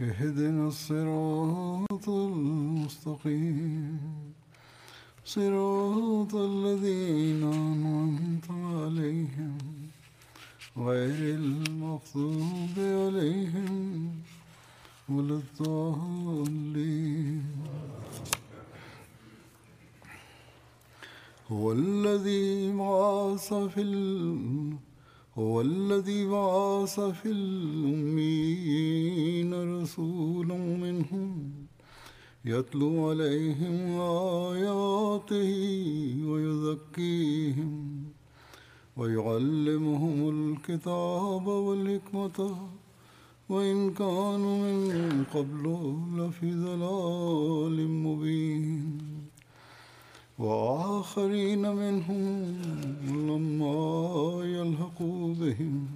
اهدنا الصراط المستقيم. صراط الذين أنعمت عليهم غير المغضوب عليهم ولا الضالين. هو الذي بعث في ال... هو الذي بعث في الأمين رسولا منهم يتلو عليهم آياته ويزكيهم ويعلمهم الكتاب والحكمة وإن كانوا من قبل لفي ضلال مبين. وآخرين منهم لما يلحقوا بهم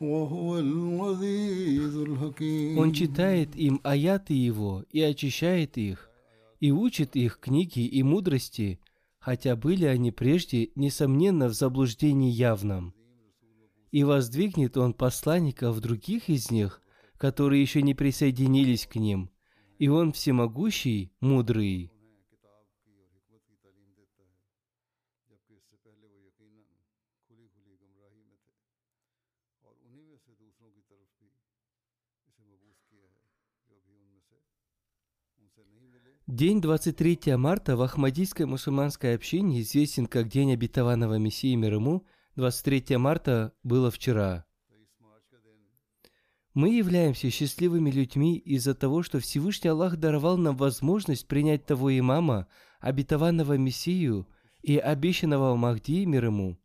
وهو العزيز الحكيم Он читает им аяты Его и очищает их, и учит их книги и мудрости, хотя были они прежде, несомненно, в заблуждении явном. И воздвигнет Он посланников других из них, которые еще не присоединились к ним, и Он всемогущий, мудрый. День 23 марта в Ахмадийской мусульманской общине известен как День обетованного Мессии мир ему. 23 марта было вчера. Мы являемся счастливыми людьми из-за того, что Всевышний Аллах даровал нам возможность принять того имама, обетованного Мессию и обещанного Махди мир ему,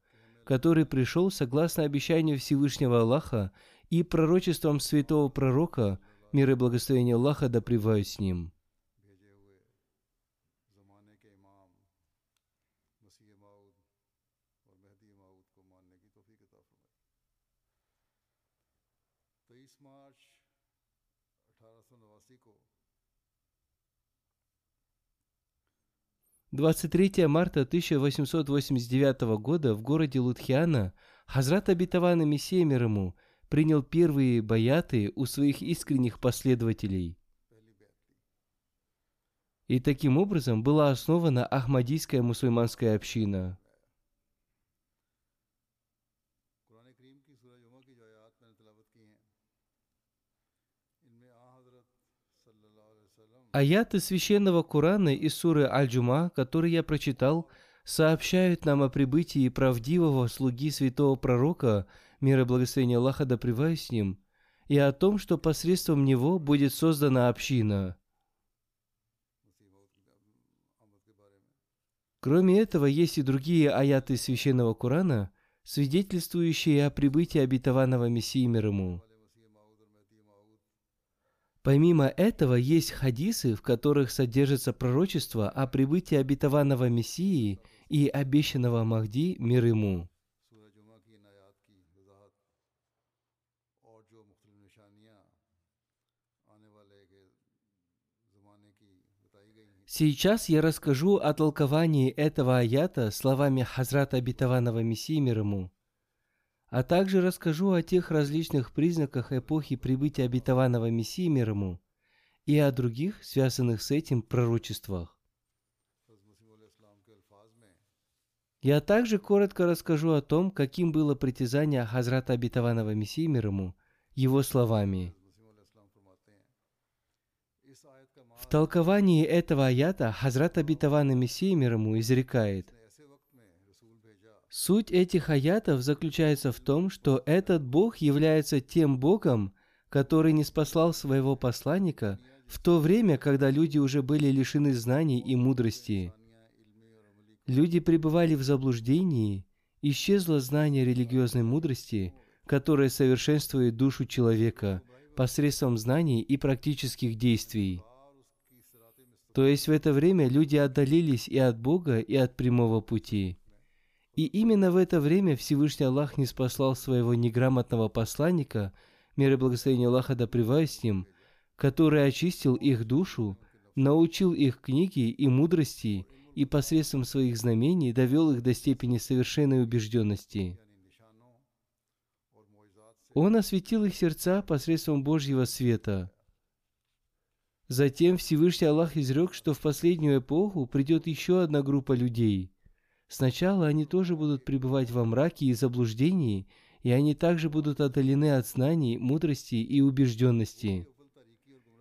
который пришел согласно обещанию Всевышнего Аллаха и пророчеством святого пророка, мир и благословение Аллаха да с ним. 23 марта 1889 года в городе Лудхиана Хазрат Абитавана Мессия мир ему принял первые баяты у своих искренних последователей. И таким образом была основана Ахмадийская мусульманская община. Аяты священного Корана из суры Аль-Джума, которые я прочитал, сообщают нам о прибытии правдивого слуги святого пророка, мир и благословение Аллаха да с ним, и о том, что посредством него будет создана община. Кроме этого, есть и другие аяты священного Корана, свидетельствующие о прибытии обетованного Мессии мир ему. Помимо этого, есть хадисы, в которых содержится пророчество о прибытии обетованного Мессии и обещанного Махди мир ему. Сейчас я расскажу о толковании этого аята словами Хазрата обетованного Мессии мир ему – а также расскажу о тех различных признаках эпохи прибытия обетованного Мессии мир ему и о других, связанных с этим пророчествах. Я также коротко расскажу о том, каким было притязание Хазрата обетованного Мессии мир ему, его словами. В толковании этого аята Хазрат Абитаван Мессия мир ему изрекает, Суть этих аятов заключается в том, что этот Бог является тем Богом, который не спаслал своего посланника в то время, когда люди уже были лишены знаний и мудрости. Люди пребывали в заблуждении, исчезло знание религиозной мудрости, которое совершенствует душу человека посредством знаний и практических действий. То есть в это время люди отдалились и от Бога, и от прямого пути. И именно в это время Всевышний Аллах не спаслал своего неграмотного посланника, мир и благословение Аллаха да с ним, который очистил их душу, научил их книги и мудрости и посредством своих знамений довел их до степени совершенной убежденности. Он осветил их сердца посредством Божьего света. Затем Всевышний Аллах изрек, что в последнюю эпоху придет еще одна группа людей – Сначала они тоже будут пребывать во мраке и заблуждении, и они также будут отдалены от знаний, мудрости и убежденности.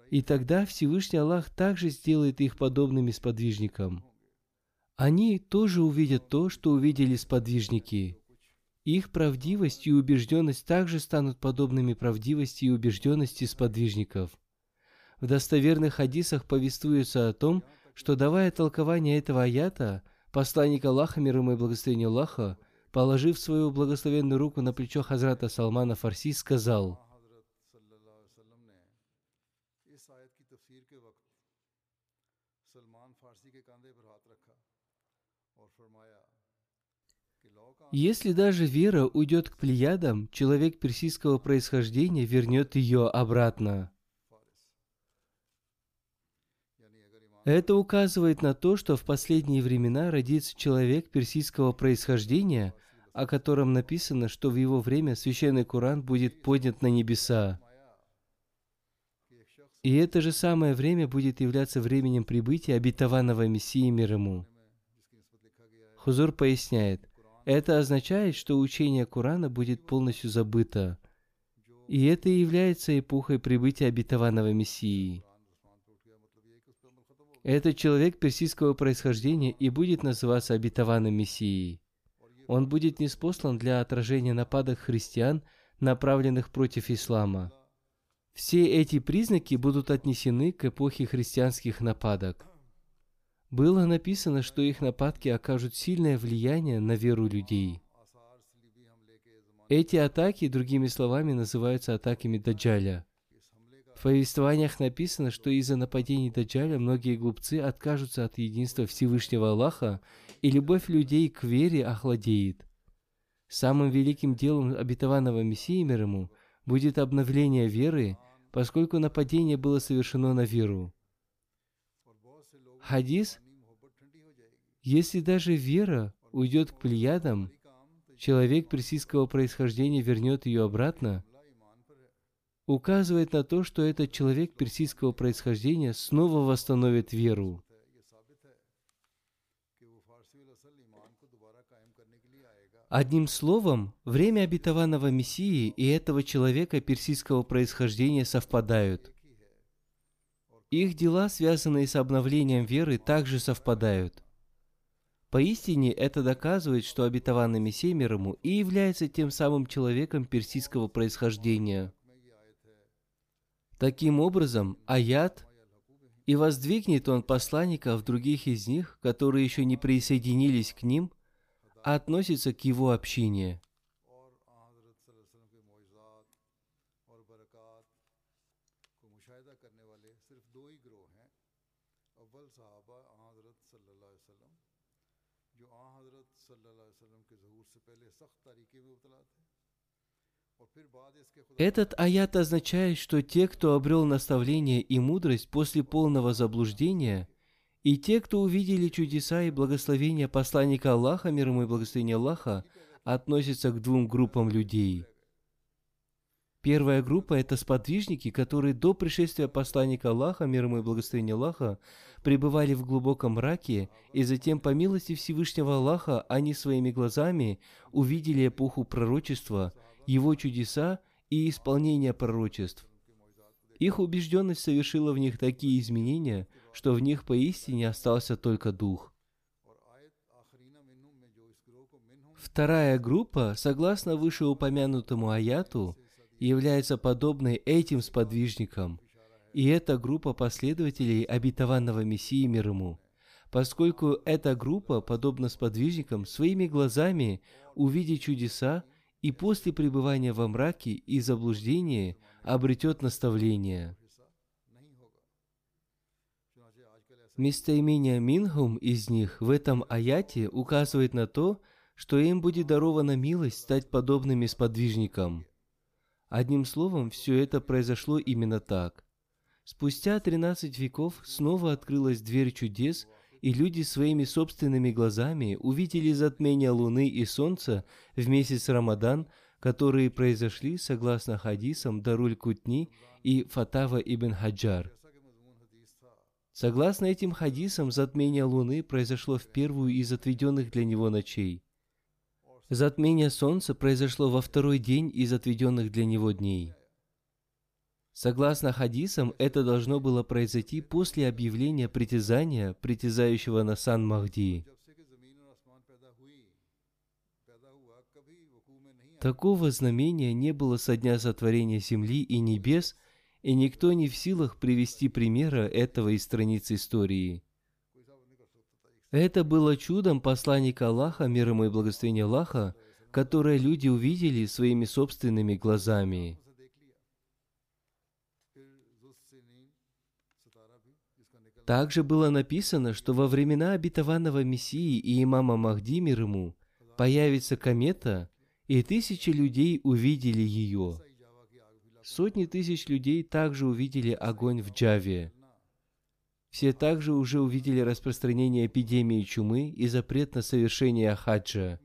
И тогда Всевышний Аллах также сделает их подобными сподвижникам. Они тоже увидят то, что увидели сподвижники. Их правдивость и убежденность также станут подобными правдивости и убежденности сподвижников. В достоверных хадисах повествуется о том, что давая толкование этого аята – Посланник Аллаха, мир ему и благословение Аллаха, положив свою благословенную руку на плечо Хазрата Салмана Фарси, сказал, Если даже вера уйдет к плеядам, человек персидского происхождения вернет ее обратно. Это указывает на то, что в последние времена родится человек персидского происхождения, о котором написано, что в его время священный Коран будет поднят на небеса. И это же самое время будет являться временем прибытия обетованного Мессии мир ему. Хузур поясняет, это означает, что учение Корана будет полностью забыто. И это является эпохой прибытия обетованного Мессии. Этот человек персидского происхождения и будет называться обетованным Мессией. Он будет неспослан для отражения нападок христиан, направленных против ислама. Все эти признаки будут отнесены к эпохе христианских нападок. Было написано, что их нападки окажут сильное влияние на веру людей. Эти атаки, другими словами, называются атаками Даджаля – в повествованиях написано, что из-за нападений Даджаля многие глупцы откажутся от единства Всевышнего Аллаха, и любовь людей к вере охладеет. Самым великим делом обетованного Мессии мир ему будет обновление веры, поскольку нападение было совершено на веру. Хадис «Если даже вера уйдет к плеядам, человек персидского происхождения вернет ее обратно», указывает на то, что этот человек персидского происхождения снова восстановит веру. Одним словом, время обетованного Мессии и этого человека персидского происхождения совпадают. Их дела, связанные с обновлением веры, также совпадают. Поистине это доказывает, что обетованный Мессия мир ему и является тем самым человеком персидского происхождения – Таким образом, аят «И воздвигнет он посланников других из них, которые еще не присоединились к ним», относится к его общине. Этот аят означает, что те, кто обрел наставление и мудрость после полного заблуждения, и те, кто увидели чудеса и благословения посланника Аллаха, мир ему и благословение Аллаха, относятся к двум группам людей. Первая группа – это сподвижники, которые до пришествия посланника Аллаха, мир ему и благословение Аллаха, пребывали в глубоком мраке, и затем, по милости Всевышнего Аллаха, они своими глазами увидели эпоху пророчества, его чудеса и исполнение пророчеств. Их убежденность совершила в них такие изменения, что в них поистине остался только дух. Вторая группа, согласно вышеупомянутому аяту, является подобной этим сподвижникам, и это группа последователей обетованного Мессии мир ему, поскольку эта группа, подобно сподвижникам, своими глазами увидит чудеса и после пребывания во мраке и заблуждении обретет наставление. Местоимение «минхум» из них в этом аяте указывает на то, что им будет дарована милость стать подобными сподвижникам. Одним словом, все это произошло именно так. Спустя 13 веков снова открылась дверь чудес, и люди своими собственными глазами увидели затмение Луны и Солнца в месяц Рамадан, которые произошли согласно хадисам Даруль Кутни и Фатава ибн Хаджар. Согласно этим хадисам, затмение Луны произошло в первую из отведенных для него ночей. Затмение Солнца произошло во второй день из отведенных для него дней. Согласно хадисам, это должно было произойти после объявления притязания, притязающего на сан Махди. Такого знамения не было со дня сотворения земли и небес, и никто не в силах привести примера этого из страниц истории – это было чудом посланника Аллаха, мир ему и благословение Аллаха, которое люди увидели своими собственными глазами. Также было написано, что во времена обетованного Мессии и имама Махди мир ему появится комета, и тысячи людей увидели ее. Сотни тысяч людей также увидели огонь в Джаве. Все также уже увидели распространение эпидемии чумы и запрет на совершение хаджа.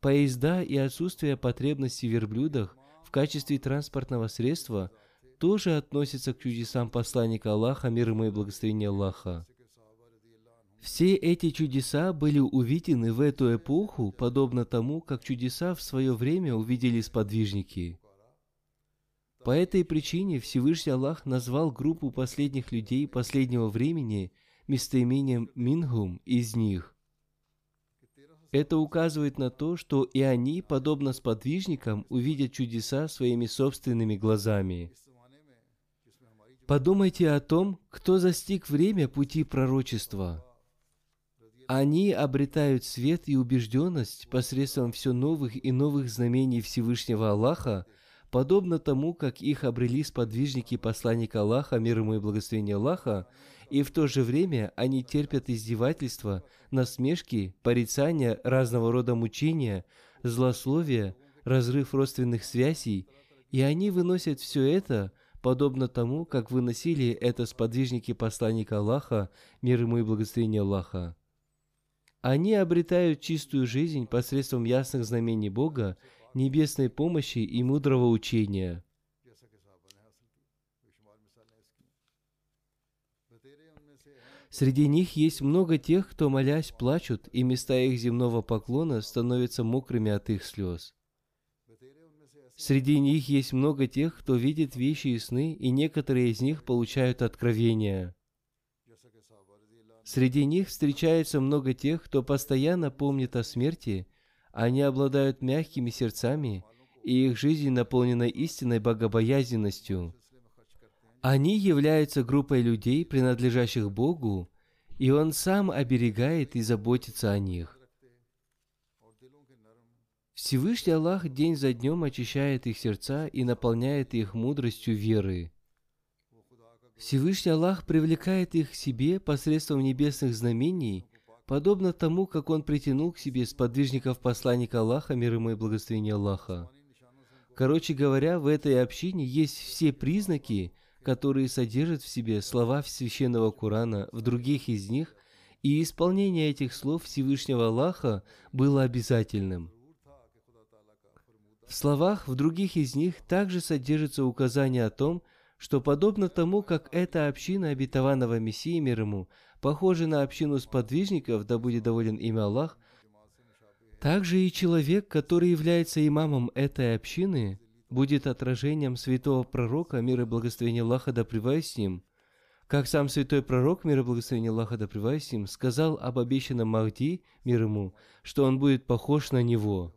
Поезда и отсутствие потребности в верблюдах в качестве транспортного средства тоже относятся к чудесам посланника Аллаха, мир ему и благословение Аллаха. Все эти чудеса были увидены в эту эпоху, подобно тому, как чудеса в свое время увидели сподвижники – по этой причине Всевышний Аллах назвал группу последних людей последнего времени местоимением «мингум» из них. Это указывает на то, что и они, подобно сподвижникам, увидят чудеса своими собственными глазами. Подумайте о том, кто застиг время пути пророчества. Они обретают свет и убежденность посредством все новых и новых знамений Всевышнего Аллаха – подобно тому, как их обрели сподвижники посланника Аллаха, мир ему и благословение Аллаха, и в то же время они терпят издевательства, насмешки, порицания, разного рода мучения, злословия, разрыв родственных связей, и они выносят все это, подобно тому, как выносили это сподвижники посланника Аллаха, мир ему и благословение Аллаха. Они обретают чистую жизнь посредством ясных знамений Бога небесной помощи и мудрого учения. Среди них есть много тех, кто, молясь, плачут, и места их земного поклона становятся мокрыми от их слез. Среди них есть много тех, кто видит вещи и сны, и некоторые из них получают откровения. Среди них встречается много тех, кто постоянно помнит о смерти они обладают мягкими сердцами, и их жизнь наполнена истинной богобоязненностью. Они являются группой людей, принадлежащих Богу, и Он сам оберегает и заботится о них. Всевышний Аллах день за днем очищает их сердца и наполняет их мудростью веры. Всевышний Аллах привлекает их к себе посредством небесных знамений подобно тому, как он притянул к себе сподвижников посланника Аллаха, мир ему и благословение Аллаха. Короче говоря, в этой общине есть все признаки, которые содержат в себе слова священного Корана, в других из них, и исполнение этих слов Всевышнего Аллаха было обязательным. В словах в других из них также содержится указание о том, что подобно тому, как эта община обетованного Мессии мир ему похожи на общину сподвижников, да будет доволен имя Аллах, также и человек, который является имамом этой общины, будет отражением святого пророка, мир и благословение Аллаха да с ним, как сам святой пророк, мир и благословение Аллаха да с ним, сказал об обещанном Махди, мир ему, что он будет похож на него.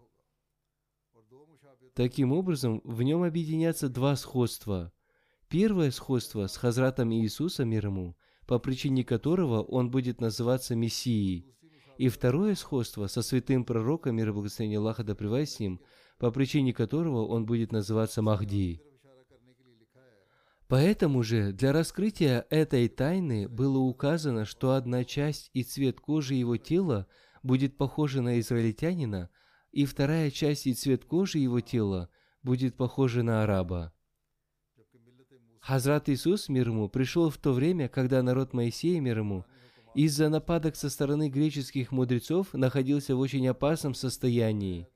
Таким образом, в нем объединятся два сходства. Первое сходство с Хазратом Иисусом, мир ему, по причине которого он будет называться Мессией. И второе сходство со святым пророком, мир и благословение Аллаха да с ним, по причине которого он будет называться Махди. Поэтому же для раскрытия этой тайны было указано, что одна часть и цвет кожи его тела будет похожа на израильтянина, и вторая часть и цвет кожи его тела будет похожа на араба. Хазрат Иисус, мир ему, пришел в то время, когда народ Моисея, мир ему, из-за нападок со стороны греческих мудрецов находился в очень опасном состоянии.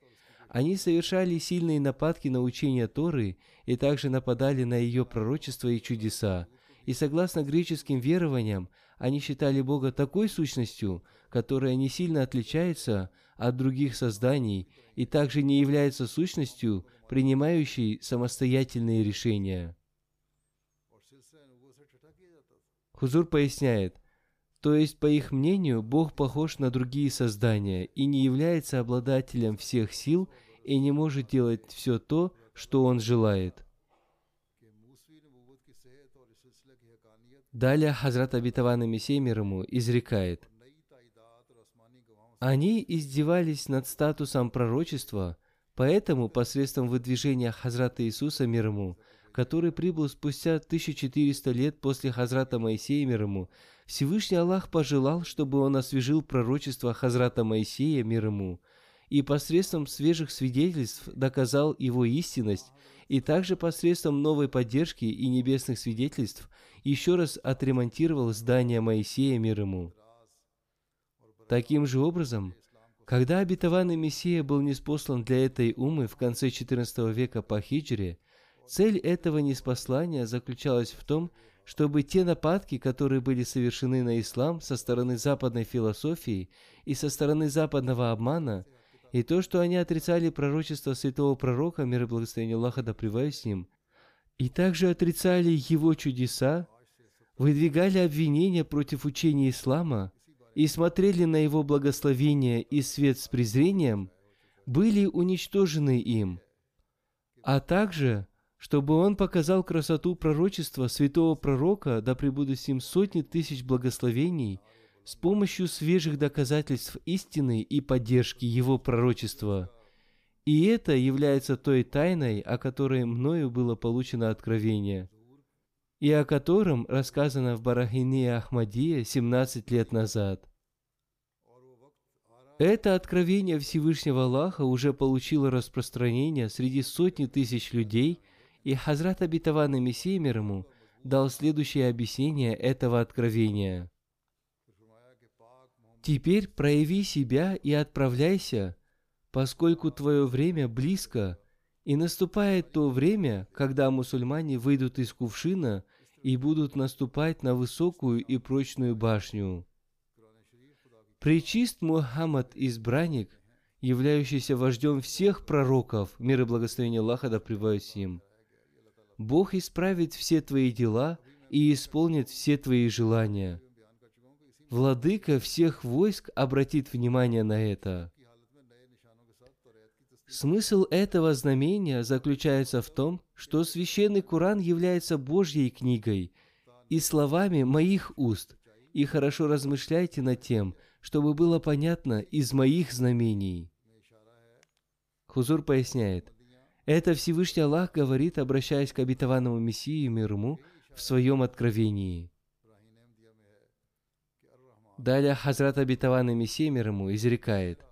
Они совершали сильные нападки на учение Торы и также нападали на ее пророчества и чудеса. И согласно греческим верованиям, они считали Бога такой сущностью, которая не сильно отличается от других созданий и также не является сущностью, принимающей самостоятельные решения. Хузур поясняет, то есть, по их мнению, Бог похож на другие создания и не является обладателем всех сил и не может делать все то, что Он желает. Далее Хазрат Абитаван Мессия мир изрекает. Они издевались над статусом пророчества, поэтому посредством выдвижения Хазрата Иисуса мир ему, который прибыл спустя 1400 лет после Хазрата Моисея мир ему, Всевышний Аллах пожелал, чтобы он освежил пророчество Хазрата Моисея мир ему, и посредством свежих свидетельств доказал его истинность, и также посредством новой поддержки и небесных свидетельств еще раз отремонтировал здание Моисея мир ему. Таким же образом, когда обетованный Мессия был неспослан для этой умы в конце XIV века по хиджре, цель этого неспослания заключалась в том, чтобы те нападки, которые были совершены на ислам со стороны западной философии и со стороны западного обмана, и то, что они отрицали пророчество святого пророка, мир и благословение Аллаха да с ним, и также отрицали его чудеса, выдвигали обвинения против учения ислама и смотрели на его благословение и свет с презрением, были уничтожены им, а также чтобы он показал красоту пророчества святого пророка, да пребудут с ним сотни тысяч благословений, с помощью свежих доказательств истины и поддержки его пророчества. И это является той тайной, о которой мною было получено откровение, и о котором рассказано в Барахине Ахмадия 17 лет назад. Это откровение Всевышнего Аллаха уже получило распространение среди сотни тысяч людей – и Хазрат Абитаван Мессия мир ему дал следующее объяснение этого откровения. «Теперь прояви себя и отправляйся, поскольку твое время близко, и наступает то время, когда мусульмане выйдут из кувшина и будут наступать на высокую и прочную башню. Пречист Мухаммад избранник, являющийся вождем всех пророков, мир и благословение Аллаха да с ним, Бог исправит все твои дела и исполнит все твои желания. Владыка всех войск обратит внимание на это. Смысл этого знамения заключается в том, что священный Куран является Божьей книгой и словами моих уст, и хорошо размышляйте над тем, чтобы было понятно из моих знамений. Хузур поясняет, это Всевышний Аллах говорит, обращаясь к обетованному Мессии мир в своем откровении. Далее Хазрат обетованный Мессия мир изрекает.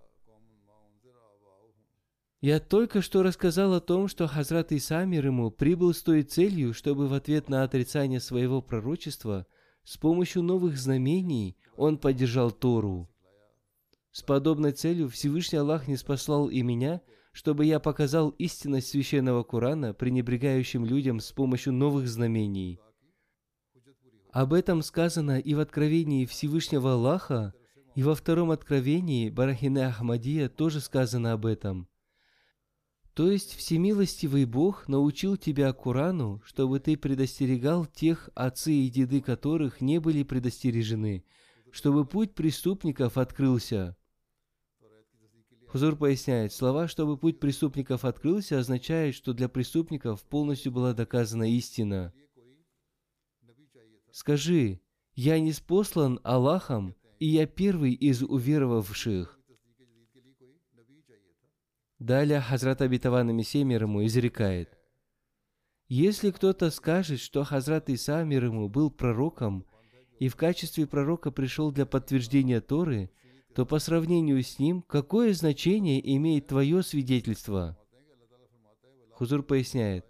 Я только что рассказал о том, что Хазрат Иса мир ему прибыл с той целью, чтобы в ответ на отрицание своего пророчества с помощью новых знамений он поддержал Тору. С подобной целью Всевышний Аллах не спаслал и меня – чтобы я показал истинность священного Корана пренебрегающим людям с помощью новых знамений. Об этом сказано и в Откровении Всевышнего Аллаха, и во втором Откровении Барахине Ахмадия тоже сказано об этом. То есть Всемилостивый Бог научил тебя Курану, чтобы ты предостерегал тех, отцы и деды которых не были предостережены, чтобы путь преступников открылся. Хузур поясняет, слова «чтобы путь преступников открылся» означает, что для преступников полностью была доказана истина. Скажи, я не спослан Аллахом, и я первый из уверовавших. Далее Хазрат Абитаван Мессия мир ему изрекает. Если кто-то скажет, что Хазрат Иса мир ему был пророком, и в качестве пророка пришел для подтверждения Торы, то по сравнению с ним, какое значение имеет твое свидетельство? Хузур поясняет,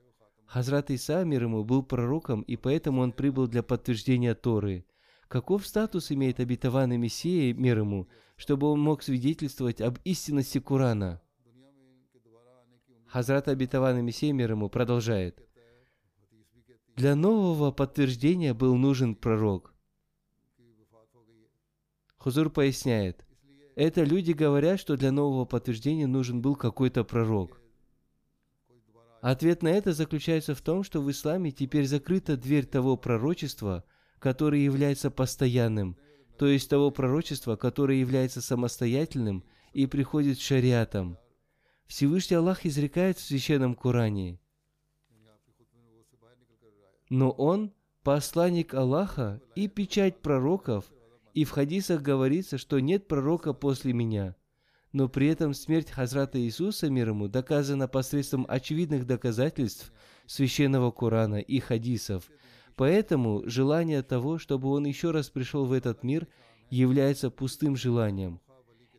Хазрат Иса мир ему был пророком, и поэтому он прибыл для подтверждения Торы. Каков статус имеет обетованный Мессия мир ему, чтобы он мог свидетельствовать об истинности Корана? Хазрат обетованный Мессия мир ему продолжает. Для нового подтверждения был нужен пророк. Хузур поясняет. Это люди говорят, что для нового подтверждения нужен был какой-то пророк. Ответ на это заключается в том, что в исламе теперь закрыта дверь того пророчества, которое является постоянным, то есть того пророчества, которое является самостоятельным и приходит шариатом – Всевышний Аллах изрекает в Священном Коране. Но Он – посланник Аллаха и печать пророков, и в хадисах говорится, что нет пророка после меня. Но при этом смерть Хазрата Иисуса мир ему доказана посредством очевидных доказательств Священного Корана и хадисов. Поэтому желание того, чтобы он еще раз пришел в этот мир, является пустым желанием.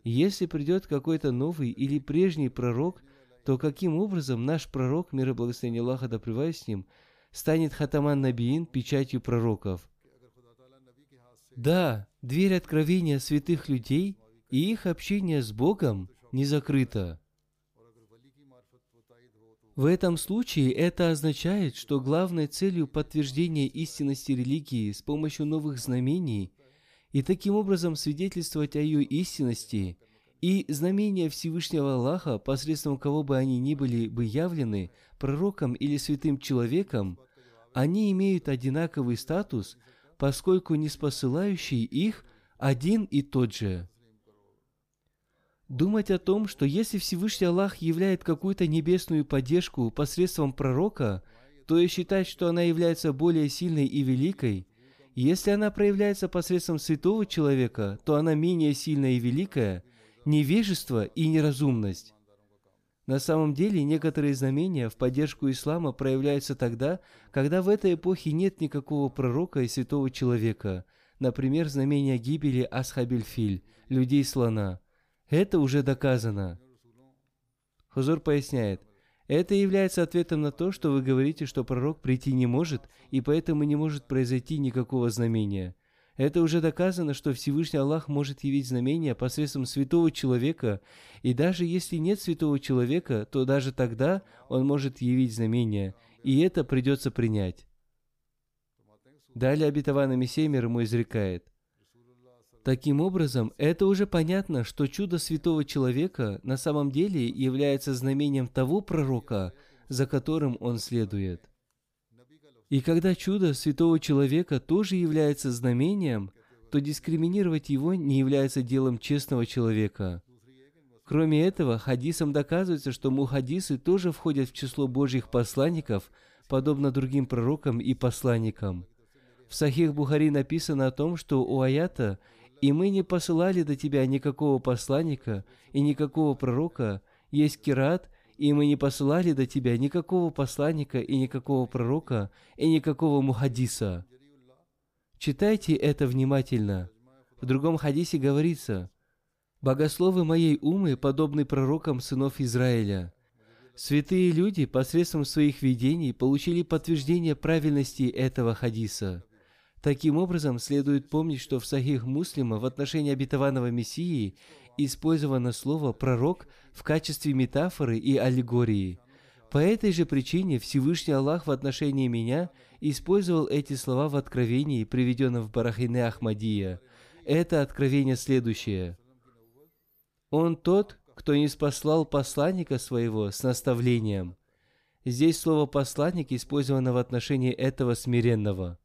Если придет какой-то новый или прежний пророк, то каким образом наш пророк, мир и благословение Аллаха да с ним, станет хатаман набиин печатью пророков? Да, дверь откровения святых людей и их общение с Богом не закрыта. В этом случае это означает, что главной целью подтверждения истинности религии с помощью новых знамений и таким образом свидетельствовать о ее истинности и знамения Всевышнего Аллаха, посредством кого бы они ни были бы явлены, пророком или святым человеком, они имеют одинаковый статус, поскольку не спосылающий их один и тот же. Думать о том, что если Всевышний Аллах являет какую-то небесную поддержку посредством пророка, то и считать, что она является более сильной и великой – если она проявляется посредством святого человека, то она менее сильная и великая, невежество и неразумность. На самом деле, некоторые знамения в поддержку ислама проявляются тогда, когда в этой эпохе нет никакого пророка и святого человека, например, знамения гибели Асхабельфиль, людей слона. Это уже доказано. Хузур поясняет – это является ответом на то, что вы говорите, что пророк прийти не может, и поэтому не может произойти никакого знамения. Это уже доказано, что Всевышний Аллах может явить знамения посредством святого человека, и даже если нет святого человека, то даже тогда он может явить знамения, и это придется принять. Далее обетованный Мессия мир ему изрекает. Таким образом, это уже понятно, что чудо святого человека на самом деле является знамением того пророка, за которым он следует. И когда чудо святого человека тоже является знамением, то дискриминировать его не является делом честного человека. Кроме этого, хадисом доказывается, что мухадисы тоже входят в число Божьих посланников, подобно другим пророкам и посланникам. В Сахих Бухари написано о том, что у аята – и мы не посылали до тебя никакого посланника и никакого пророка, есть кират, и мы не посылали до тебя никакого посланника и никакого пророка и никакого мухадиса. Читайте это внимательно. В другом хадисе говорится, «Богословы моей умы подобны пророкам сынов Израиля». Святые люди посредством своих видений получили подтверждение правильности этого хадиса – Таким образом, следует помнить, что в Сахих Муслима в отношении обетованного Мессии использовано слово «пророк» в качестве метафоры и аллегории. По этой же причине Всевышний Аллах в отношении меня использовал эти слова в откровении, приведенном в Барахине Ахмадия. Это откровение следующее. Он тот, кто не спаслал посланника своего с наставлением. Здесь слово «посланник» использовано в отношении этого смиренного.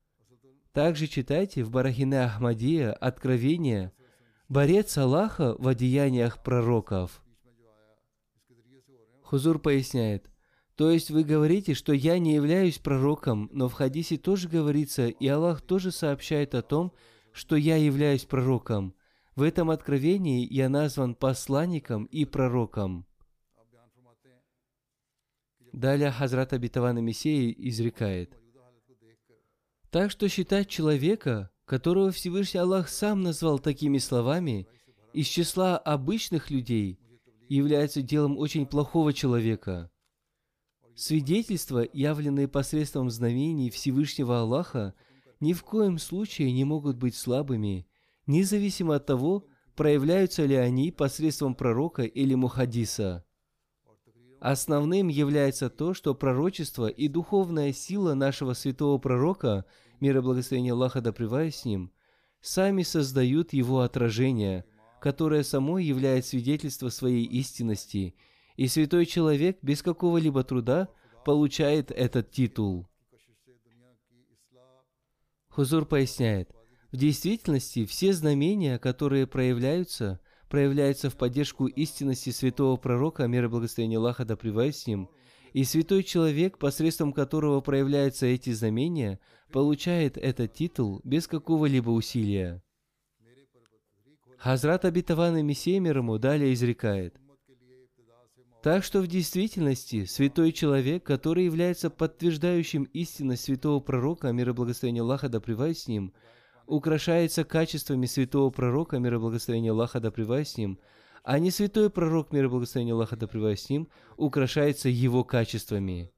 Также читайте в Барахине Ахмадия Откровение «Борец Аллаха в одеяниях пророков». Хузур поясняет, то есть вы говорите, что я не являюсь пророком, но в хадисе тоже говорится, и Аллах тоже сообщает о том, что я являюсь пророком. В этом откровении я назван посланником и пророком. Далее Хазрат Абитавана Мессии изрекает. Так что считать человека, которого Всевышний Аллах сам назвал такими словами, из числа обычных людей, является делом очень плохого человека. Свидетельства, явленные посредством знамений Всевышнего Аллаха, ни в коем случае не могут быть слабыми, независимо от того, проявляются ли они посредством пророка или мухадиса. Основным является то, что пророчество и духовная сила нашего святого пророка, мир и благословение Аллаха да с ним, сами создают его отражение, которое само является свидетельство своей истинности, и святой человек без какого-либо труда получает этот титул. Хузур поясняет, в действительности все знамения, которые проявляются – проявляется в поддержку истинности святого пророка, мир и благословение Аллаха да с ним, и святой человек, посредством которого проявляются эти знамения, получает этот титул без какого-либо усилия. Хазрат обетованный Мессия мир далее изрекает. Так что в действительности святой человек, который является подтверждающим истинность святого пророка, мир и благословение Аллаха да с ним, украшается качествами святого пророка, мир и благословение Аллаха да с ним, а не святой пророк, мир и благословение Аллаха да с ним, украшается его качествами.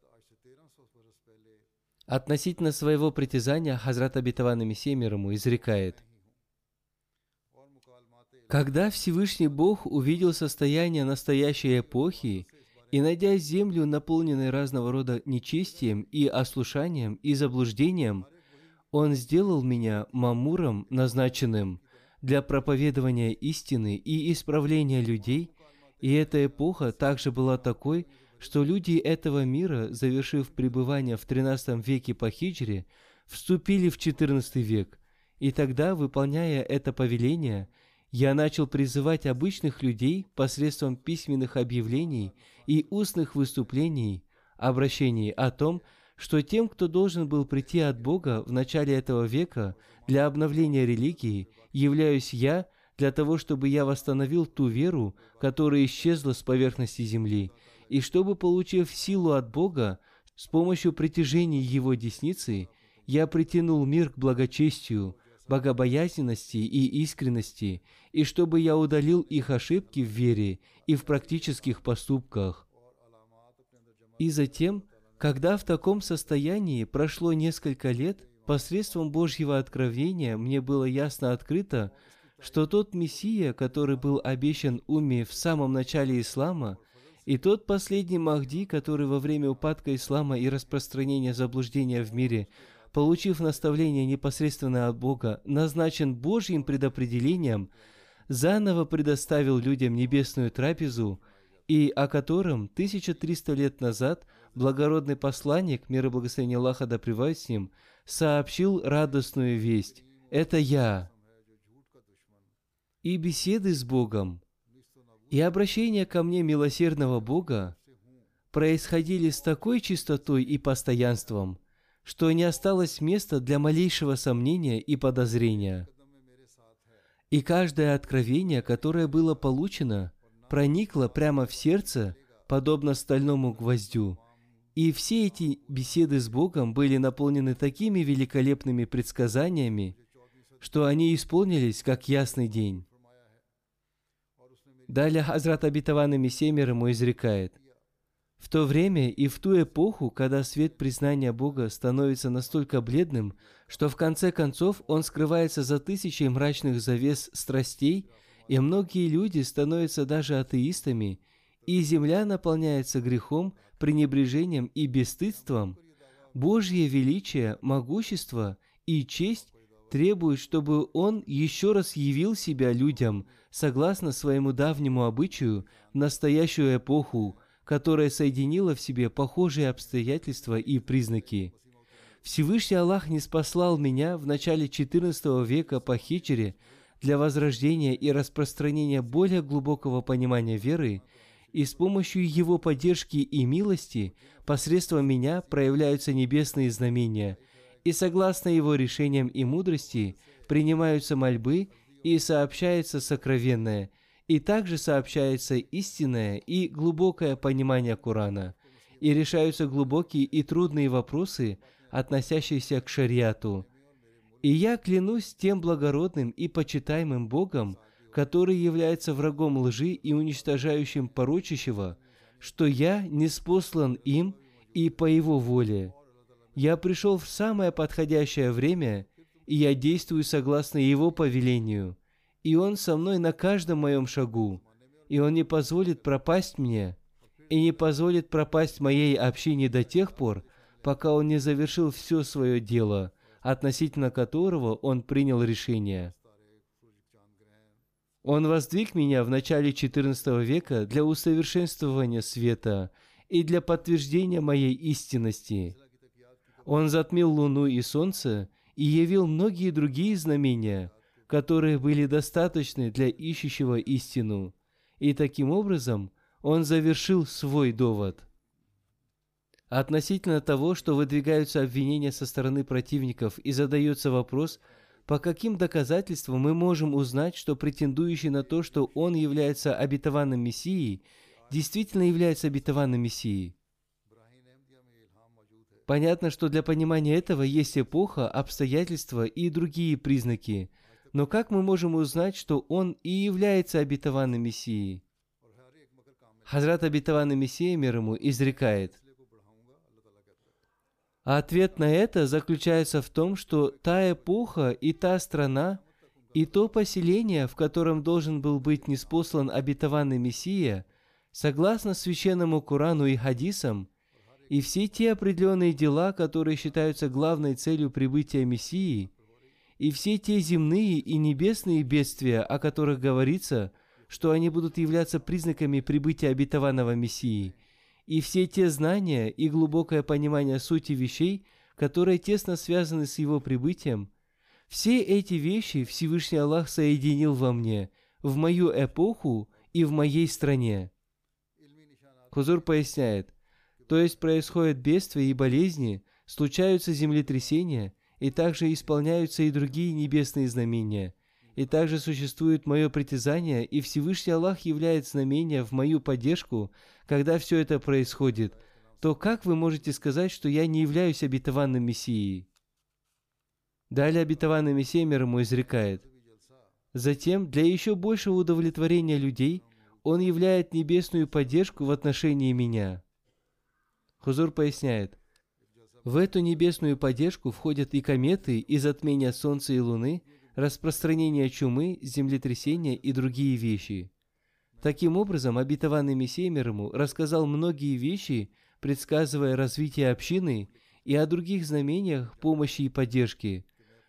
Относительно своего притязания Хазрат Абитавана Мессия мир ему изрекает. Когда Всевышний Бог увидел состояние настоящей эпохи и, найдя землю, наполненной разного рода нечестием и ослушанием и заблуждением, он сделал меня мамуром, назначенным для проповедования истины и исправления людей, и эта эпоха также была такой, что люди этого мира, завершив пребывание в XIII веке по хиджре, вступили в XIV век. И тогда, выполняя это повеление, я начал призывать обычных людей посредством письменных объявлений и устных выступлений, обращений о том, что тем, кто должен был прийти от Бога в начале этого века для обновления религии, являюсь я для того, чтобы я восстановил ту веру, которая исчезла с поверхности земли, и чтобы, получив силу от Бога, с помощью притяжения Его десницы, я притянул мир к благочестию, богобоязненности и искренности, и чтобы я удалил их ошибки в вере и в практических поступках. И затем когда в таком состоянии прошло несколько лет, посредством Божьего откровения мне было ясно открыто, что тот Мессия, который был обещан Уме в самом начале ислама, и тот последний Махди, который во время упадка ислама и распространения заблуждения в мире, получив наставление непосредственно от Бога, назначен Божьим предопределением, заново предоставил людям небесную трапезу, и о котором 1300 лет назад – благородный посланник, мир и благословение Аллаха да с ним, сообщил радостную весть. Это я. И беседы с Богом, и обращение ко мне милосердного Бога происходили с такой чистотой и постоянством, что не осталось места для малейшего сомнения и подозрения. И каждое откровение, которое было получено, проникло прямо в сердце, подобно стальному гвоздю, и все эти беседы с Богом были наполнены такими великолепными предсказаниями, что они исполнились как ясный день. Далее Хазрат Абитаван Мессия ему изрекает, в то время и в ту эпоху, когда свет признания Бога становится настолько бледным, что в конце концов он скрывается за тысячей мрачных завес страстей, и многие люди становятся даже атеистами, и земля наполняется грехом, пренебрежением и бесстыдством, Божье величие, могущество и честь требует, чтобы он еще раз явил себя людям, согласно своему давнему обычаю, в настоящую эпоху, которая соединила в себе похожие обстоятельства и признаки. Всевышний Аллах не спаслал меня в начале XIV века по хичере для возрождения и распространения более глубокого понимания веры, и с помощью Его поддержки и милости посредством меня проявляются небесные знамения, и согласно Его решениям и мудрости принимаются мольбы и сообщается сокровенное, и также сообщается истинное и глубокое понимание Корана, и решаются глубокие и трудные вопросы, относящиеся к шариату. И я клянусь тем благородным и почитаемым Богом, который является врагом лжи и уничтожающим порочащего, что я не спослан им и по его воле. Я пришел в самое подходящее время, и я действую согласно его повелению, и он со мной на каждом моем шагу, и он не позволит пропасть мне, и не позволит пропасть моей общине до тех пор, пока он не завершил все свое дело, относительно которого он принял решение. Он воздвиг меня в начале XIV века для усовершенствования света и для подтверждения моей истинности. Он затмил луну и солнце и явил многие другие знамения, которые были достаточны для ищущего истину. И таким образом он завершил свой довод. Относительно того, что выдвигаются обвинения со стороны противников и задается вопрос – по каким доказательствам мы можем узнать, что претендующий на то, что он является обетованным Мессией, действительно является обетованным Мессией? Понятно, что для понимания этого есть эпоха, обстоятельства и другие признаки. Но как мы можем узнать, что он и является обетованным Мессией? Хазрат обетованный Мессия мир ему изрекает, а ответ на это заключается в том, что та эпоха и та страна, и то поселение, в котором должен был быть неспослан обетованный Мессия, согласно священному Корану и хадисам, и все те определенные дела, которые считаются главной целью прибытия Мессии, и все те земные и небесные бедствия, о которых говорится, что они будут являться признаками прибытия обетованного Мессии – и все те знания и глубокое понимание сути вещей, которые тесно связаны с его прибытием, все эти вещи Всевышний Аллах соединил во мне, в мою эпоху и в моей стране. Хузур поясняет, то есть происходят бедствия и болезни, случаются землетрясения, и также исполняются и другие небесные знамения – и также существует мое притязание, и Всевышний Аллах являет знамение в мою поддержку, когда все это происходит, то как вы можете сказать, что я не являюсь обетованным Мессией? Далее обетованный Мессия мир ему изрекает. Затем, для еще большего удовлетворения людей, он являет небесную поддержку в отношении меня. Хузур поясняет. В эту небесную поддержку входят и кометы, и затмения Солнца и Луны – распространение чумы, землетрясения и другие вещи. Таким образом, обетованный Мессия мир ему рассказал многие вещи, предсказывая развитие общины и о других знамениях помощи и поддержки.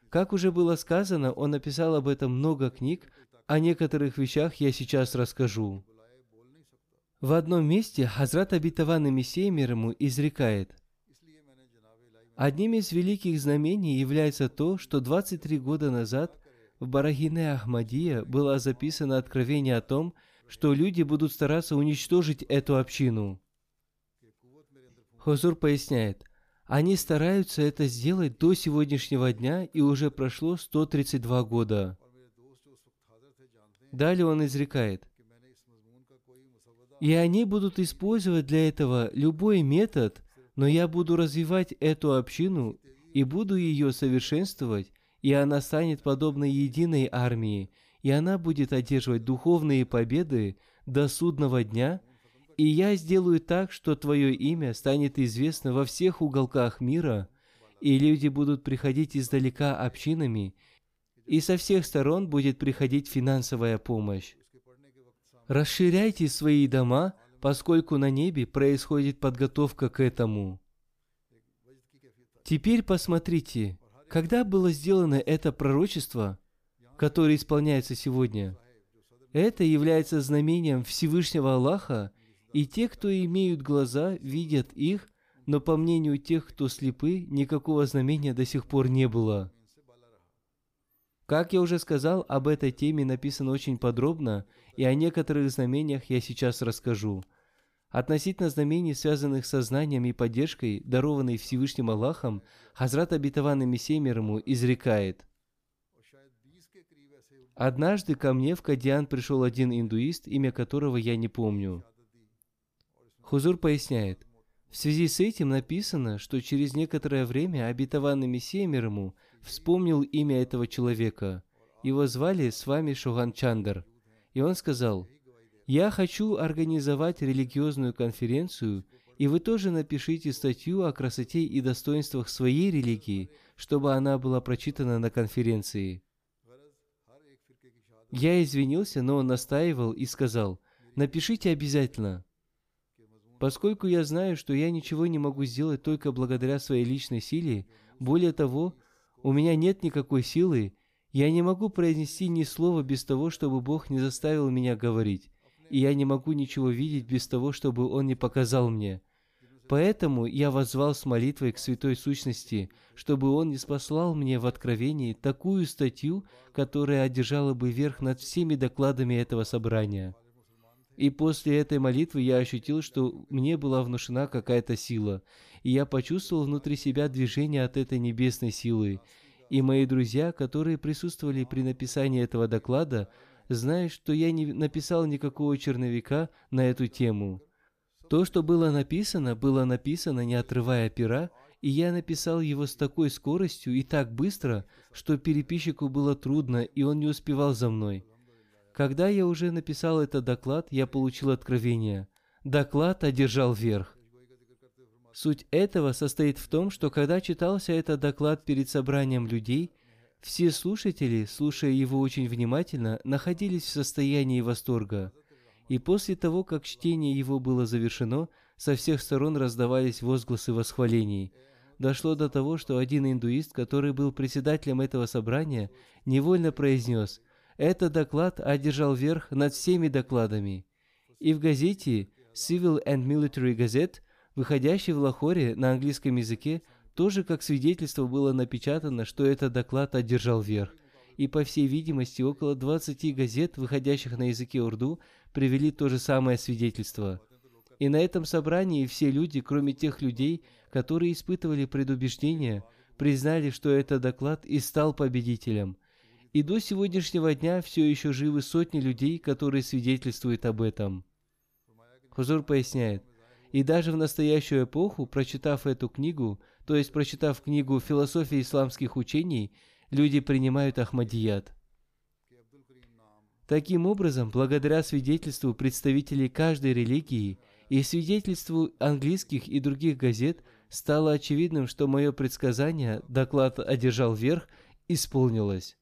Как уже было сказано, он написал об этом много книг, о некоторых вещах я сейчас расскажу. В одном месте Хазрат обетованный Мессия мир ему изрекает – Одним из великих знамений является то, что 23 года назад в Барагине Ахмадия было записано откровение о том, что люди будут стараться уничтожить эту общину. Хозур поясняет, они стараются это сделать до сегодняшнего дня, и уже прошло 132 года. Далее он изрекает, и они будут использовать для этого любой метод, но я буду развивать эту общину и буду ее совершенствовать, и она станет подобной единой армии, и она будет одерживать духовные победы до судного дня, и я сделаю так, что твое имя станет известно во всех уголках мира, и люди будут приходить издалека общинами, и со всех сторон будет приходить финансовая помощь. Расширяйте свои дома – поскольку на небе происходит подготовка к этому. Теперь посмотрите, Когда было сделано это пророчество, которое исполняется сегодня, это является знамением Всевышнего Аллаха, и те, кто имеют глаза, видят их, но по мнению тех, кто слепы, никакого знамения до сих пор не было. Как я уже сказал, об этой теме написано очень подробно, и о некоторых знамениях я сейчас расскажу. Относительно знамений, связанных со знанием и поддержкой, дарованной Всевышним Аллахом, Хазрат Абитаван Мессия изрекает. Однажды ко мне в Кадиан пришел один индуист, имя которого я не помню. Хузур поясняет, в связи с этим написано, что через некоторое время обетованный Мессия мир ему вспомнил имя этого человека. Его звали с вами Шуган Чандр. И он сказал, «Я хочу организовать религиозную конференцию, и вы тоже напишите статью о красоте и достоинствах своей религии, чтобы она была прочитана на конференции». Я извинился, но он настаивал и сказал, «Напишите обязательно». Поскольку я знаю, что я ничего не могу сделать только благодаря своей личной силе, более того, у меня нет никакой силы, я не могу произнести ни слова без того, чтобы Бог не заставил меня говорить, и я не могу ничего видеть без того, чтобы Он не показал мне. Поэтому я возвал с молитвой к Святой Сущности, чтобы Он не спаслал мне в Откровении такую статью, которая одержала бы верх над всеми докладами этого собрания. И после этой молитвы я ощутил, что мне была внушена какая-то сила, и я почувствовал внутри себя движение от этой небесной силы. И мои друзья, которые присутствовали при написании этого доклада, знают, что я не написал никакого черновика на эту тему. То, что было написано, было написано, не отрывая пера, и я написал его с такой скоростью и так быстро, что переписчику было трудно, и он не успевал за мной. Когда я уже написал этот доклад, я получил откровение. Доклад одержал верх. Суть этого состоит в том, что когда читался этот доклад перед собранием людей, все слушатели, слушая его очень внимательно, находились в состоянии восторга. И после того, как чтение его было завершено, со всех сторон раздавались возгласы восхвалений. Дошло до того, что один индуист, который был председателем этого собрания, невольно произнес – этот доклад одержал верх над всеми докладами. И в газете Civil and Military Gazette, выходящей в Лахоре на английском языке, тоже как свидетельство было напечатано, что этот доклад одержал верх. И, по всей видимости, около 20 газет, выходящих на языке урду, привели то же самое свидетельство. И на этом собрании все люди, кроме тех людей, которые испытывали предубеждение, признали, что этот доклад и стал победителем – и до сегодняшнего дня все еще живы сотни людей, которые свидетельствуют об этом. Хузур поясняет, и даже в настоящую эпоху, прочитав эту книгу, то есть прочитав книгу «Философия исламских учений», люди принимают Ахмадият. Таким образом, благодаря свидетельству представителей каждой религии и свидетельству английских и других газет, стало очевидным, что мое предсказание, доклад одержал верх, исполнилось.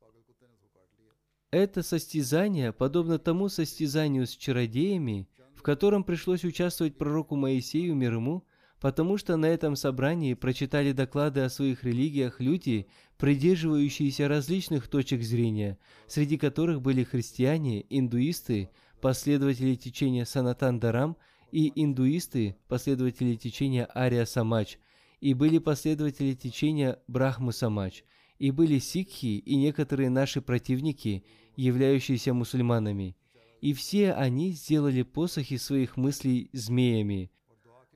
Это состязание подобно тому состязанию с чародеями, в котором пришлось участвовать пророку Моисею мир ему, потому что на этом собрании прочитали доклады о своих религиях люди, придерживающиеся различных точек зрения, среди которых были христиане, индуисты, последователи течения Санатан Дарам и индуисты, последователи течения Ария Самач, и были последователи течения Брахму Самач, и были сикхи и некоторые наши противники – являющиеся мусульманами, и все они сделали посохи своих мыслей змеями.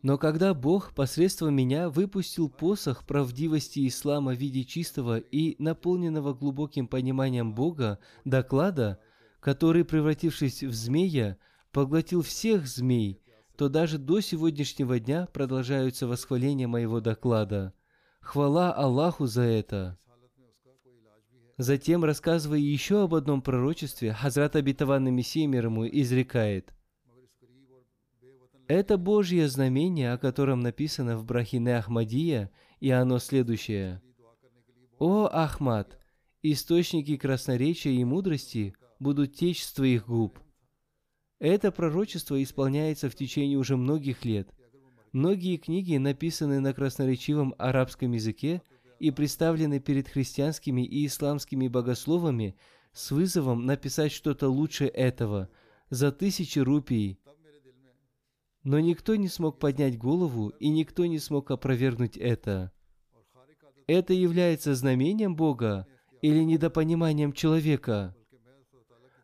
Но когда Бог посредством меня выпустил посох правдивости ислама в виде чистого и наполненного глубоким пониманием Бога доклада, который, превратившись в змея, поглотил всех змей, то даже до сегодняшнего дня продолжаются восхваления моего доклада. Хвала Аллаху за это! Затем, рассказывая еще об одном пророчестве, Хазрат Абитаванный Мессия мир ему изрекает. Это Божье знамение, о котором написано в Брахине Ахмадия, и оно следующее. «О, Ахмад, источники красноречия и мудрости будут течь с твоих губ». Это пророчество исполняется в течение уже многих лет. Многие книги написаны на красноречивом арабском языке – и представлены перед христианскими и исламскими богословами с вызовом написать что-то лучше этого за тысячи рупий. Но никто не смог поднять голову, и никто не смог опровергнуть это. Это является знамением Бога или недопониманием человека?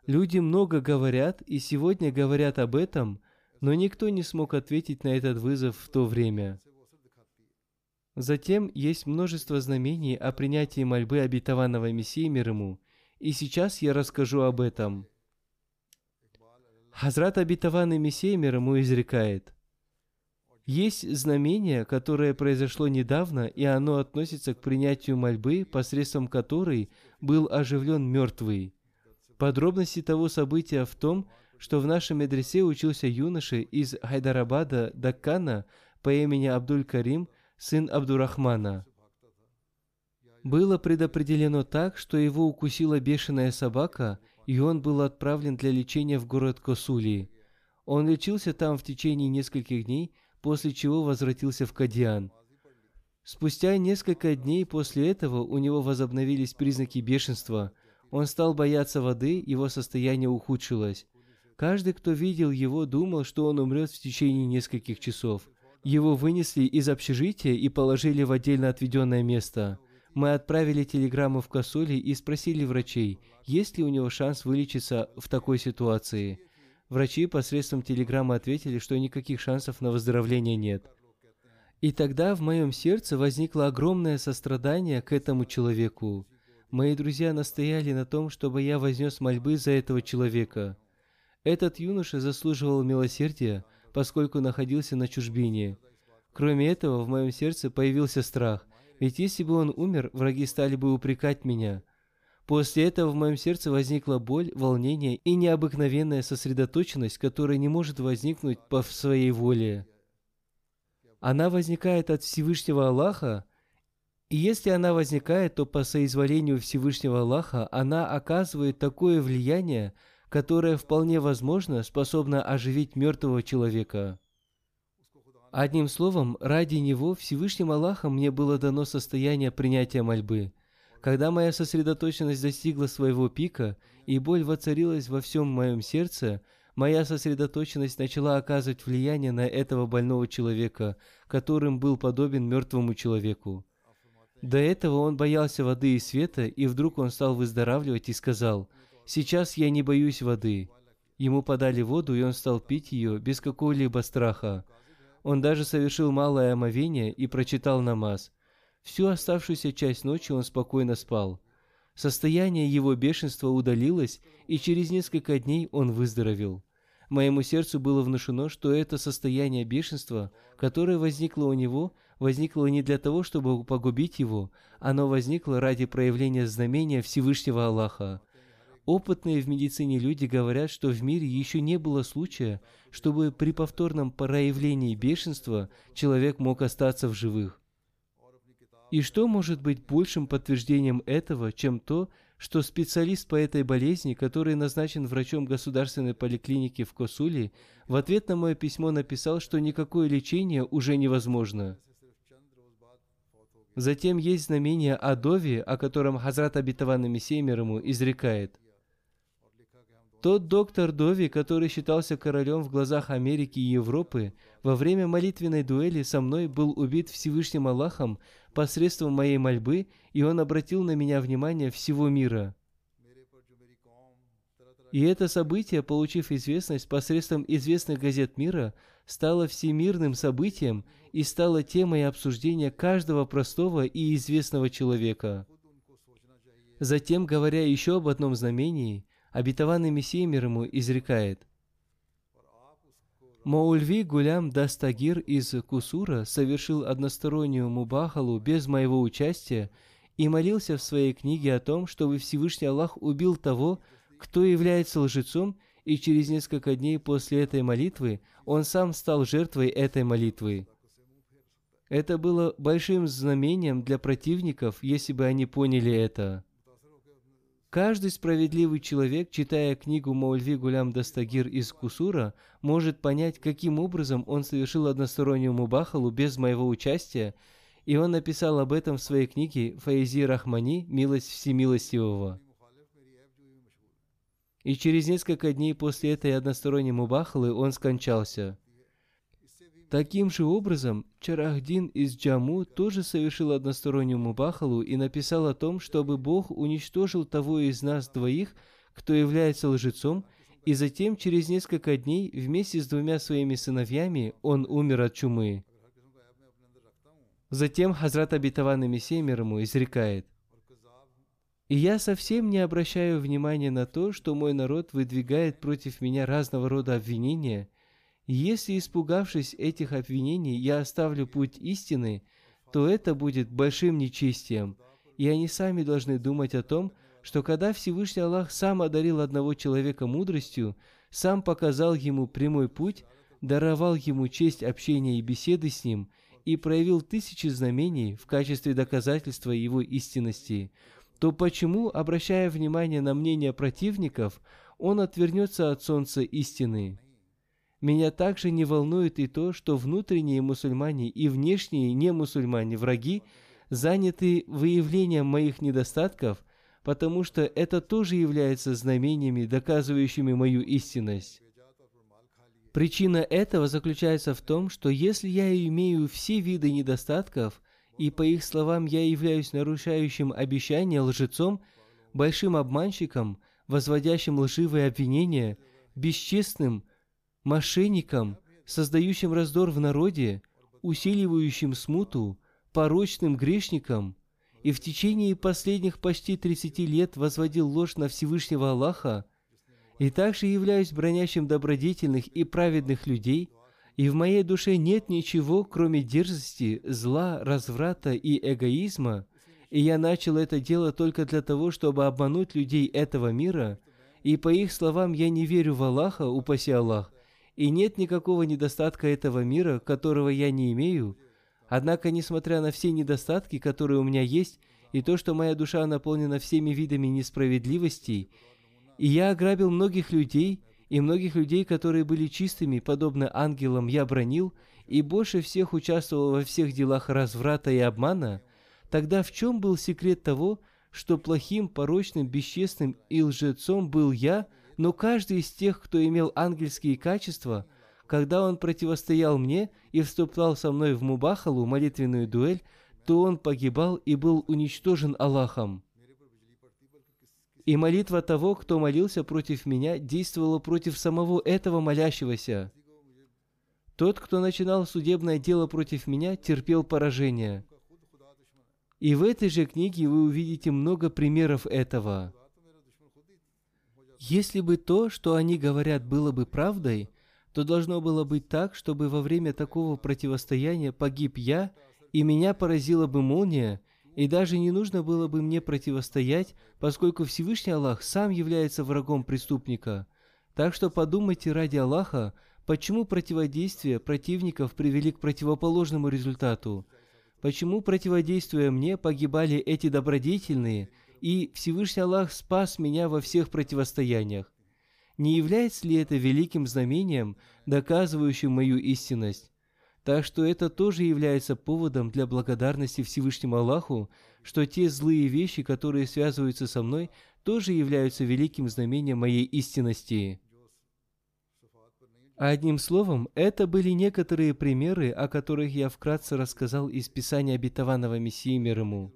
Люди много говорят и сегодня говорят об этом, но никто не смог ответить на этот вызов в то время. Затем есть множество знамений о принятии мольбы обетованного Мессии мир ему, и сейчас я расскажу об этом. Хазрат обетованный Мессия мир ему изрекает, есть знамение, которое произошло недавно, и оно относится к принятию мольбы, посредством которой был оживлен мертвый. Подробности того события в том, что в нашем медресе учился юноша из Хайдарабада Даккана по имени Абдуль-Карим, сын Абдурахмана. Было предопределено так, что его укусила бешеная собака, и он был отправлен для лечения в город Косули. Он лечился там в течение нескольких дней, после чего возвратился в Кадиан. Спустя несколько дней после этого у него возобновились признаки бешенства – он стал бояться воды, его состояние ухудшилось. Каждый, кто видел его, думал, что он умрет в течение нескольких часов. Его вынесли из общежития и положили в отдельно отведенное место. Мы отправили телеграмму в Косули и спросили врачей, есть ли у него шанс вылечиться в такой ситуации. Врачи посредством телеграммы ответили, что никаких шансов на выздоровление нет. И тогда в моем сердце возникло огромное сострадание к этому человеку. Мои друзья настояли на том, чтобы я вознес мольбы за этого человека. Этот юноша заслуживал милосердия, поскольку находился на чужбине. Кроме этого, в моем сердце появился страх, ведь если бы он умер, враги стали бы упрекать меня. После этого в моем сердце возникла боль, волнение и необыкновенная сосредоточенность, которая не может возникнуть по своей воле. Она возникает от Всевышнего Аллаха, и если она возникает, то по соизволению Всевышнего Аллаха она оказывает такое влияние, которое вполне возможно способно оживить мертвого человека. Одним словом, ради него Всевышним Аллахом мне было дано состояние принятия мольбы. Когда моя сосредоточенность достигла своего пика, и боль воцарилась во всем моем сердце, моя сосредоточенность начала оказывать влияние на этого больного человека, которым был подобен мертвому человеку. До этого он боялся воды и света, и вдруг он стал выздоравливать и сказал, «Сейчас я не боюсь воды». Ему подали воду, и он стал пить ее без какого-либо страха. Он даже совершил малое омовение и прочитал намаз. Всю оставшуюся часть ночи он спокойно спал. Состояние его бешенства удалилось, и через несколько дней он выздоровел. Моему сердцу было внушено, что это состояние бешенства, которое возникло у него, возникло не для того, чтобы погубить его, оно возникло ради проявления знамения Всевышнего Аллаха. Опытные в медицине люди говорят, что в мире еще не было случая, чтобы при повторном проявлении бешенства человек мог остаться в живых. И что может быть большим подтверждением этого, чем то, что специалист по этой болезни, который назначен врачом государственной поликлиники в Косули, в ответ на мое письмо написал, что никакое лечение уже невозможно – Затем есть знамение о Дове, о котором Хазрат обетованный Мессия изрекает. Тот доктор Дови, который считался королем в глазах Америки и Европы, во время молитвенной дуэли со мной был убит Всевышним Аллахом посредством моей мольбы, и он обратил на меня внимание всего мира. И это событие, получив известность посредством известных газет мира, стало всемирным событием и стало темой обсуждения каждого простого и известного человека. Затем, говоря еще об одном знамении, обетованный Мессия ему изрекает. Маульви Гулям Дастагир из Кусура совершил одностороннюю мубахалу без моего участия и молился в своей книге о том, чтобы Всевышний Аллах убил того, кто является лжецом и через несколько дней после этой молитвы он сам стал жертвой этой молитвы. Это было большим знамением для противников, если бы они поняли это. Каждый справедливый человек, читая книгу Маульви Гулям Дастагир из Кусура, может понять, каким образом он совершил одностороннюю мубахалу без моего участия, И он написал об этом в своей книге «Фаизи Рахмани. Милость Всемилостивого». И через несколько дней после этой односторонней мубахалы он скончался. Таким же образом, Чарахдин из Джаму тоже совершил одностороннюю мубахалу и написал о том, чтобы Бог уничтожил того из нас двоих, кто является лжецом, и затем через несколько дней вместе с двумя своими сыновьями он умер от чумы. Затем Хазрат Абитаван Мессия ему изрекает, «И я совсем не обращаю внимания на то, что мой народ выдвигает против меня разного рода обвинения. Если, испугавшись этих обвинений, я оставлю путь истины, то это будет большим нечестием, и они сами должны думать о том, что когда Всевышний Аллах сам одарил одного человека мудростью, сам показал ему прямой путь, даровал ему честь общения и беседы с ним и проявил тысячи знамений в качестве доказательства его истинности, то почему, обращая внимание на мнение противников, он отвернется от солнца истины? Меня также не волнует и то, что внутренние мусульмане и внешние немусульмане враги заняты выявлением моих недостатков – потому что это тоже является знамениями, доказывающими мою истинность. Причина этого заключается в том, что если я имею все виды недостатков, и по их словам я являюсь нарушающим обещание лжецом, большим обманщиком, возводящим лживые обвинения, бесчестным, мошенником, создающим раздор в народе, усиливающим смуту, порочным грешником – и в течение последних почти 30 лет возводил ложь на Всевышнего Аллаха, и также являюсь бронящим добродетельных и праведных людей, и в моей душе нет ничего, кроме дерзости, зла, разврата и эгоизма, и я начал это дело только для того, чтобы обмануть людей этого мира, и по их словам я не верю в Аллаха, упаси Аллах, и нет никакого недостатка этого мира, которого я не имею – Однако, несмотря на все недостатки, которые у меня есть, и то, что моя душа наполнена всеми видами несправедливостей, и я ограбил многих людей, и многих людей, которые были чистыми, подобно ангелам, я бронил, и больше всех участвовал во всех делах разврата и обмана, тогда в чем был секрет того, что плохим, порочным, бесчестным и лжецом был я, но каждый из тех, кто имел ангельские качества – когда он противостоял мне и вступал со мной в мубахалу, молитвенную дуэль, то он погибал и был уничтожен Аллахом. И молитва того, кто молился против меня, действовала против самого этого молящегося. Тот, кто начинал судебное дело против меня, терпел поражение. И в этой же книге вы увидите много примеров этого. Если бы то, что они говорят, было бы правдой – то должно было быть так, чтобы во время такого противостояния погиб я, и меня поразила бы молния, и даже не нужно было бы мне противостоять, поскольку Всевышний Аллах сам является врагом преступника. Так что подумайте ради Аллаха, почему противодействие противников привели к противоположному результату. Почему, противодействуя мне, погибали эти добродетельные, и Всевышний Аллах спас меня во всех противостояниях. Не является ли это великим знамением, доказывающим мою истинность? Так что это тоже является поводом для благодарности Всевышнему Аллаху, что те злые вещи, которые связываются со мной, тоже являются великим знамением моей истинности. Одним словом, это были некоторые примеры, о которых я вкратце рассказал из Писания обетованного Мессии мир ему.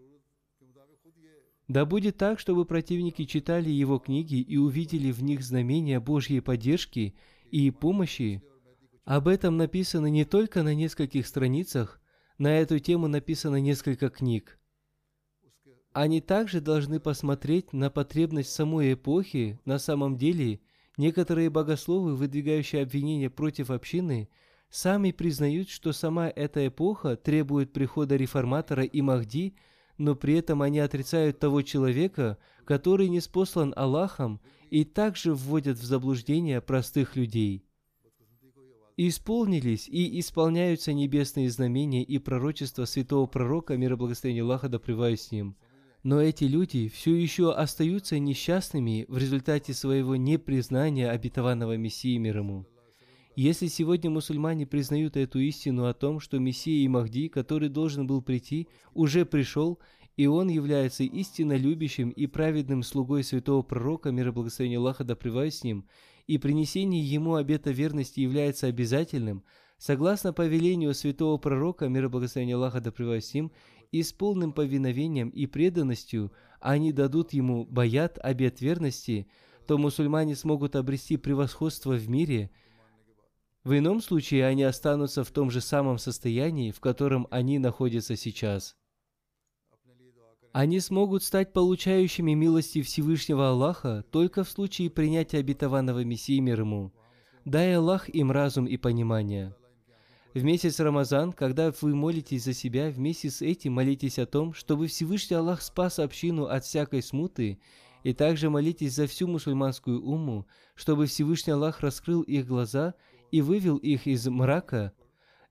Да будет так, чтобы противники читали его книги и увидели в них знамения Божьей поддержки и помощи. Об этом написано не только на нескольких страницах, на эту тему написано несколько книг. Они также должны посмотреть на потребность самой эпохи. На самом деле, некоторые богословы, выдвигающие обвинения против общины, сами признают, что сама эта эпоха требует прихода реформатора и Махди – но при этом они отрицают того человека, который не спослан Аллахом, и также вводят в заблуждение простых людей. Исполнились и исполняются небесные знамения и пророчества святого пророка, мир и благословение Аллаха да с ним. Но эти люди все еще остаются несчастными в результате своего непризнания обетованного Мессии мир ему. Если сегодня мусульмане признают эту истину о том, что Мессия и Махди, который должен был прийти, уже пришел, и он является истинно любящим и праведным слугой святого пророка, мира благословения Аллаха да с ним, и принесение ему обета верности является обязательным, согласно повелению святого пророка, мира благословения Аллаха да с ним, и с полным повиновением и преданностью они дадут ему баят обет верности, то мусульмане смогут обрести превосходство в мире. В ином случае они останутся в том же самом состоянии, в котором они находятся сейчас. Они смогут стать получающими милости Всевышнего Аллаха только в случае принятия обетованного Мессии мир ему. Дай Аллах им разум и понимание. В месяц Рамазан, когда вы молитесь за себя, вместе с этим молитесь о том, чтобы Всевышний Аллах спас общину от всякой смуты, и также молитесь за всю мусульманскую умму, чтобы Всевышний Аллах раскрыл их глаза и вывел их из мрака,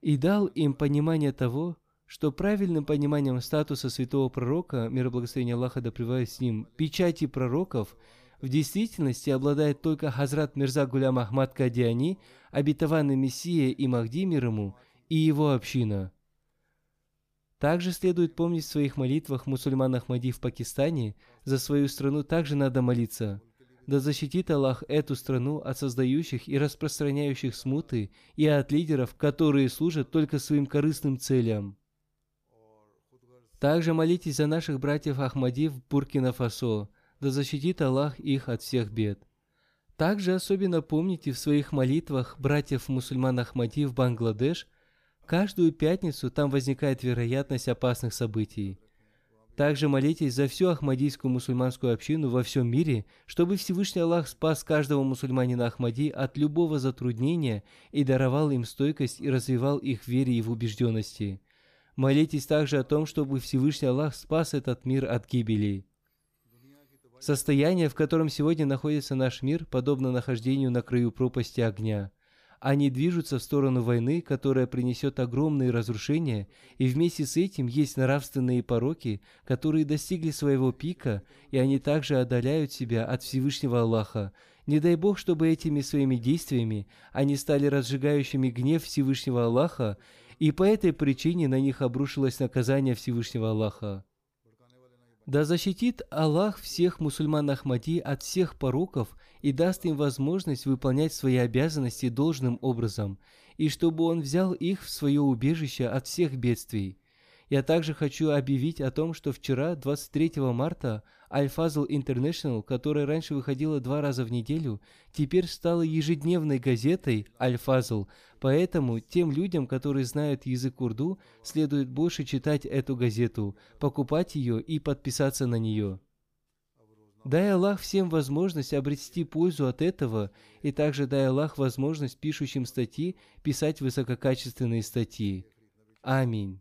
и дал им понимание того, что правильным пониманием статуса святого пророка, мир благословения Аллаха да с ним, печати пророков, в действительности обладает только Хазрат Мирза Гулям Ахмад Кадиани, обетованный Мессия и Махди мир ему, и его община. Также следует помнить в своих молитвах мусульман Ахмади в Пакистане, за свою страну также надо молиться. Да защитит Аллах эту страну от создающих и распространяющих смуты и от лидеров, которые служат только своим корыстным целям. Также молитесь за наших братьев Ахмади в Буркина-Фасо, да защитит Аллах их от всех бед. Также особенно помните в своих молитвах братьев-мусульман Ахмади в Бангладеш, каждую пятницу там возникает вероятность опасных событий. Также молитесь за всю ахмадийскую мусульманскую общину во всем мире, чтобы Всевышний Аллах спас каждого мусульманина Ахмади от любого затруднения и даровал им стойкость и развивал их в вере и в убежденности. Молитесь также о том, чтобы Всевышний Аллах спас этот мир от гибели. Состояние, в котором сегодня находится наш мир, подобно нахождению на краю пропасти огня. Они движутся в сторону войны, которая принесет огромные разрушения, и вместе с этим есть нравственные пороки, которые достигли своего пика, и они также отдаляют себя от Всевышнего Аллаха. Не дай Бог, чтобы этими своими действиями они стали разжигающими гнев Всевышнего Аллаха и по этой причине на них обрушилось наказание Всевышнего Аллаха. Да защитит Аллах всех мусульман Ахмади от всех пороков и даст им возможность выполнять свои обязанности должным образом, и чтобы Он взял их в свое убежище от всех бедствий. Я также хочу объявить о том, что вчера, 23 марта, Al-Fazl International, которая раньше выходила два раза в неделю, теперь стала ежедневной газетой Al-Fazl, поэтому тем людям, которые знают язык урду, следует больше читать эту газету, покупать ее и подписаться на нее. Дай Аллах всем возможность обрести пользу от этого, и также дай Аллах возможность пишущим статьи писать высококачественные статьи. Аминь.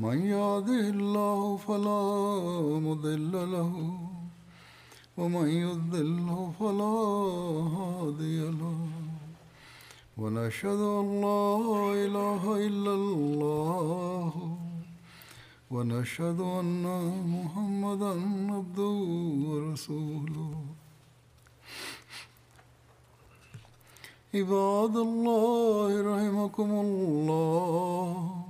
من يهده الله فلا مضل له ومن يضله فلا هادي له. ونشهد أن لا إله إلا الله ونشهد أن محمدا عبده ورسوله. عباد الله رحمكم الله.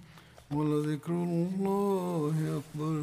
ولذكر الله أكبر